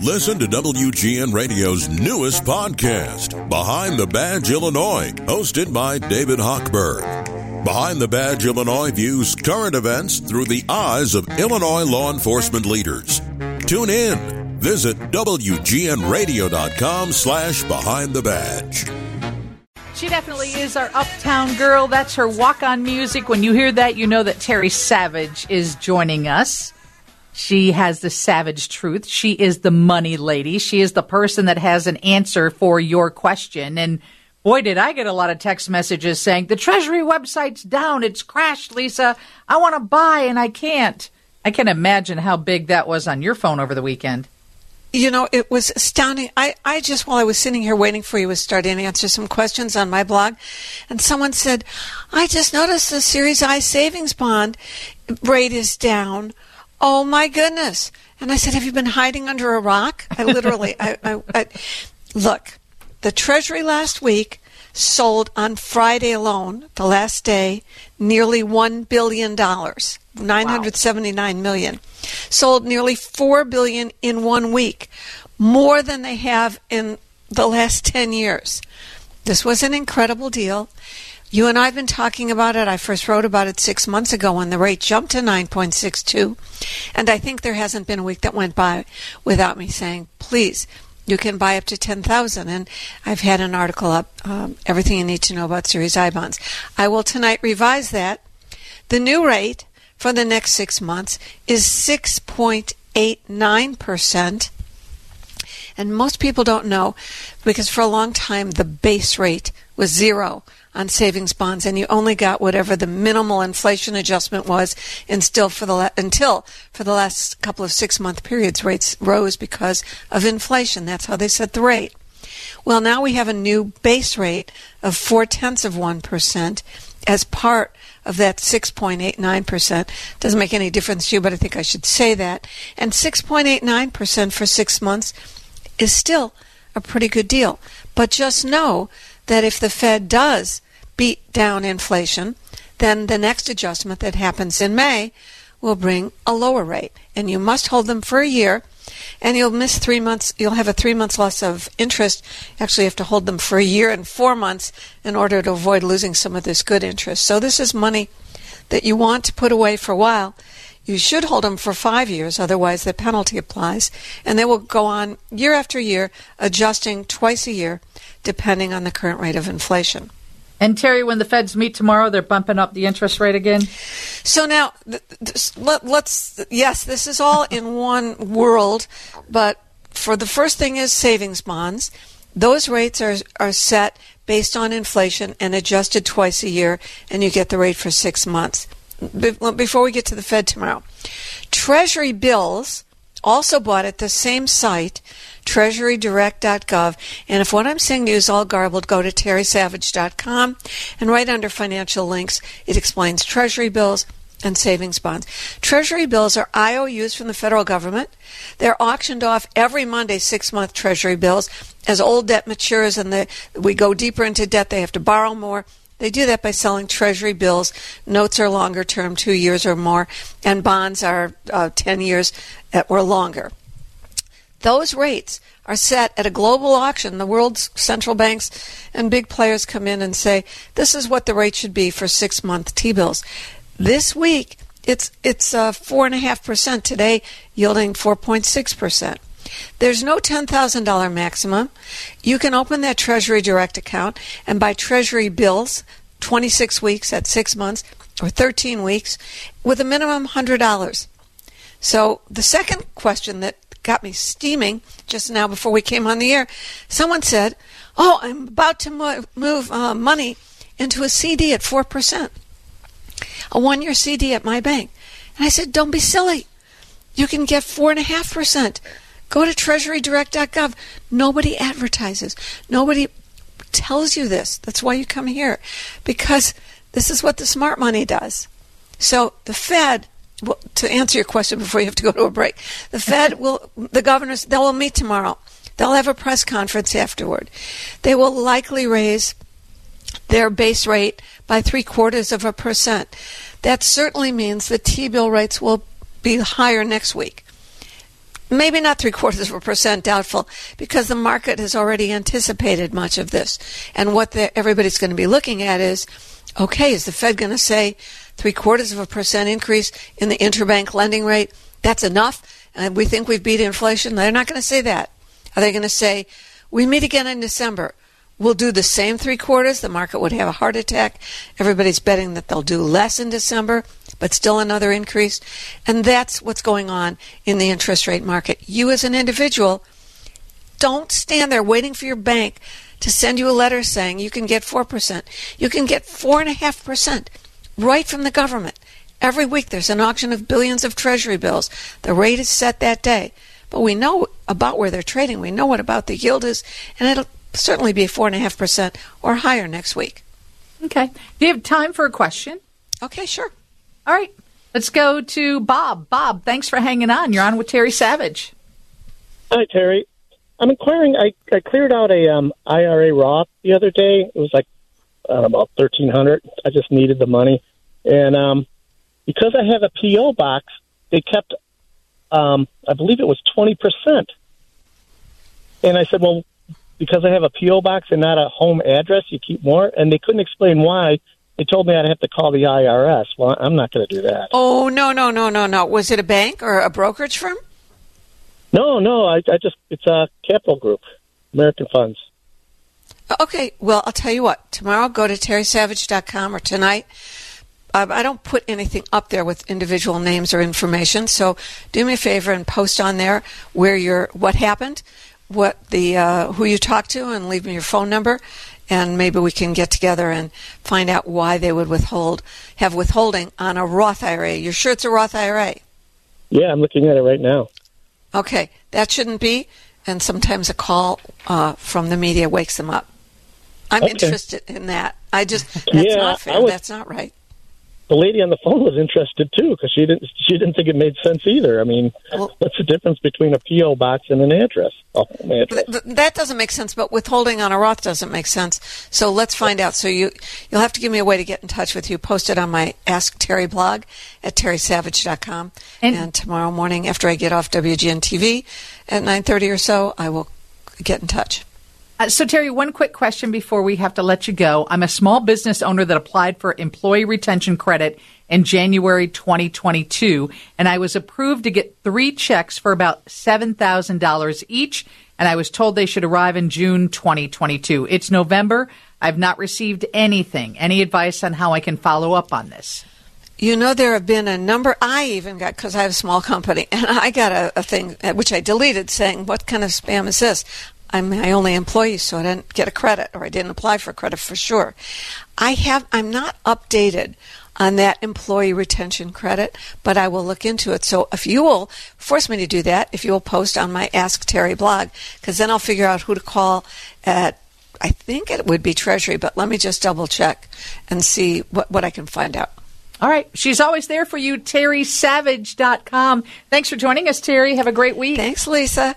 Listen to WGN Radio's newest podcast, Behind the Badge Illinois, hosted by David Hochberg. Behind the Badge Illinois views current events through the eyes of Illinois law enforcement leaders. Tune in. Visit WGNRadio.com slash Behind the Badge. She definitely is our uptown girl. That's her walk on music. When you hear that, you know that Terry Savage is joining us. She has the savage truth. She is the money lady. She is the person that has an answer for your question. And boy, did I get a lot of text messages saying, the Treasury website's down. It's crashed, Lisa. I want to buy and I can't. I can imagine how big that was on your phone over the weekend. You know, it was astounding. I, I just, while I was sitting here waiting for you, was starting to answer some questions on my blog. And someone said, I just noticed the Series I savings bond rate is down oh my goodness. And I said, have you been hiding under a rock? I literally, I, I, I, look, the Treasury last week sold on Friday alone, the last day, nearly $1 billion. 979 wow. million. Sold nearly 4 billion in one week, more than they have in the last 10 years. This was an incredible deal. You and I have been talking about it. I first wrote about it six months ago when the rate jumped to 9.62. And I think there hasn't been a week that went by without me saying, please, you can buy up to 10,000. And I've had an article up, um, everything you need to know about Series I bonds. I will tonight revise that. The new rate for the next six months is 6.89%. And most people don't know because for a long time the base rate was zero on savings bonds, and you only got whatever the minimal inflation adjustment was. And still, for the la- until for the last couple of six month periods, rates rose because of inflation. That's how they set the rate. Well, now we have a new base rate of four tenths of one percent as part of that 6.89%. Doesn't make any difference to you, but I think I should say that. And 6.89% for six months is still a pretty good deal. But just know that if the Fed does beat down inflation, then the next adjustment that happens in May will bring a lower rate. And you must hold them for a year. And you'll miss three months, you'll have a three months loss of interest. Actually, You have to hold them for a year and four months in order to avoid losing some of this good interest. So this is money that you want to put away for a while. You should hold them for five years, otherwise the penalty applies. And they will go on year after year, adjusting twice a year, depending on the current rate of inflation. And Terry, when the Feds meet tomorrow, they're bumping up the interest rate again. So now, let, us yes, this is all in one world, but for the first thing is savings bonds. Those rates are are set based on inflation and adjusted twice a year, and you get the rate for six months. Before we get to the Fed tomorrow, Treasury bills also bought at the same site treasurydirect.gov. And if what I'm saying to you is all garbled, go to terrysavage.com and right under financial links, it explains treasury bills and savings bonds. Treasury bills are IOUs from the federal government. They're auctioned off every Monday, six month treasury bills. As old debt matures and the, we go deeper into debt, they have to borrow more. They do that by selling treasury bills. Notes are longer term, two years or more, and bonds are uh, 10 years or longer. Those rates are set at a global auction. The world's central banks and big players come in and say, this is what the rate should be for six month T bills. This week, it's it's uh, four and a half percent today, yielding four point six percent. There's no $10,000 maximum. You can open that Treasury Direct account and buy Treasury bills 26 weeks at 6 months or 13 weeks with a minimum $100. So the second question that got me steaming just now before we came on the air. Someone said, "Oh, I'm about to move uh, money into a CD at 4%. A one-year CD at my bank." And I said, "Don't be silly. You can get 4.5%. Go to treasurydirect.gov. Nobody advertises. Nobody tells you this. That's why you come here. Because this is what the smart money does. So the Fed well, to answer your question before you have to go to a break, the Fed will, the governors, they will meet tomorrow. They'll have a press conference afterward. They will likely raise their base rate by three quarters of a percent. That certainly means the T bill rates will be higher next week. Maybe not three quarters of a percent doubtful because the market has already anticipated much of this. And what the, everybody's going to be looking at is, okay, is the Fed going to say three quarters of a percent increase in the interbank lending rate? That's enough. And we think we've beat inflation. They're not going to say that. Are they going to say, we meet again in December? We'll do the same three quarters. The market would have a heart attack. Everybody's betting that they'll do less in December, but still another increase. And that's what's going on in the interest rate market. You, as an individual, don't stand there waiting for your bank to send you a letter saying you can get 4%. You can get 4.5% right from the government. Every week there's an auction of billions of treasury bills. The rate is set that day. But we know about where they're trading. We know what about the yield is, and it'll certainly be 4.5% or higher next week. Okay. Do you have time for a question? Okay, sure. All right. Let's go to Bob. Bob, thanks for hanging on. You're on with Terry Savage. Hi, Terry. I'm inquiring. I, I cleared out a um, IRA Roth the other day. It was like uh, about thirteen hundred. I just needed the money, and um, because I have a PO box, they kept. Um, I believe it was twenty percent. And I said, well, because I have a PO box and not a home address, you keep more. And they couldn't explain why. They told me I'd have to call the IRS. Well, I'm not going to do that. Oh no no no no no! Was it a bank or a brokerage firm? No, no. I, I just it's a capital group, American Funds. Okay, well, I'll tell you what. Tomorrow, go to terrysavage.com or tonight. Um, I don't put anything up there with individual names or information, so do me a favor and post on there where you're, what happened, what the uh, who you talked to, and leave me your phone number, and maybe we can get together and find out why they would withhold have withholding on a Roth IRA. You're sure it's a Roth IRA? Yeah, I'm looking at it right now. Okay, that shouldn't be. And sometimes a call uh, from the media wakes them up. I'm Okay. interested in that. I just that's Yeah, not fair. was- that's not right. The lady on the phone was interested too because she didn't she didn't think it made sense either. I mean, Well- what's the difference between a PO box and an address? A home address. Th- th- that doesn't make sense, but withholding on a Roth doesn't make sense. So let's find out. So you you'll have to give me a way to get in touch with you. Post it on my Ask Terry blog at terrysavage.com. And- And, tomorrow morning, after I get off WGN TV at 9:30 or so, I will get in touch. Uh, so, Terry, one quick question before we have to let you go. I'm a small business owner that applied for employee retention credit in January 2022, and I was approved to get three checks for about $7,000 each, and I was told they should arrive in June 2022. It's November. I've not received anything. Any advice on how I can follow up on this? You know, there have been a number. I even got because I have a small company, and I got a, a thing uh, which I deleted saying, "What kind of spam is this?" I'm my only employee, so I didn't get a credit, or I didn't apply for credit for sure. I have. I'm not updated on that employee retention credit, but I will look into it. So if you will force me to do that, if you will post on my Ask Terry blog, because then I'll figure out who to call at. I think it would be Treasury, but let me just double check and see what, what I can find out. All right. She's always there for you, terrysavage.com. Thanks for joining us, Terry. Have a great week. Thanks, Lisa.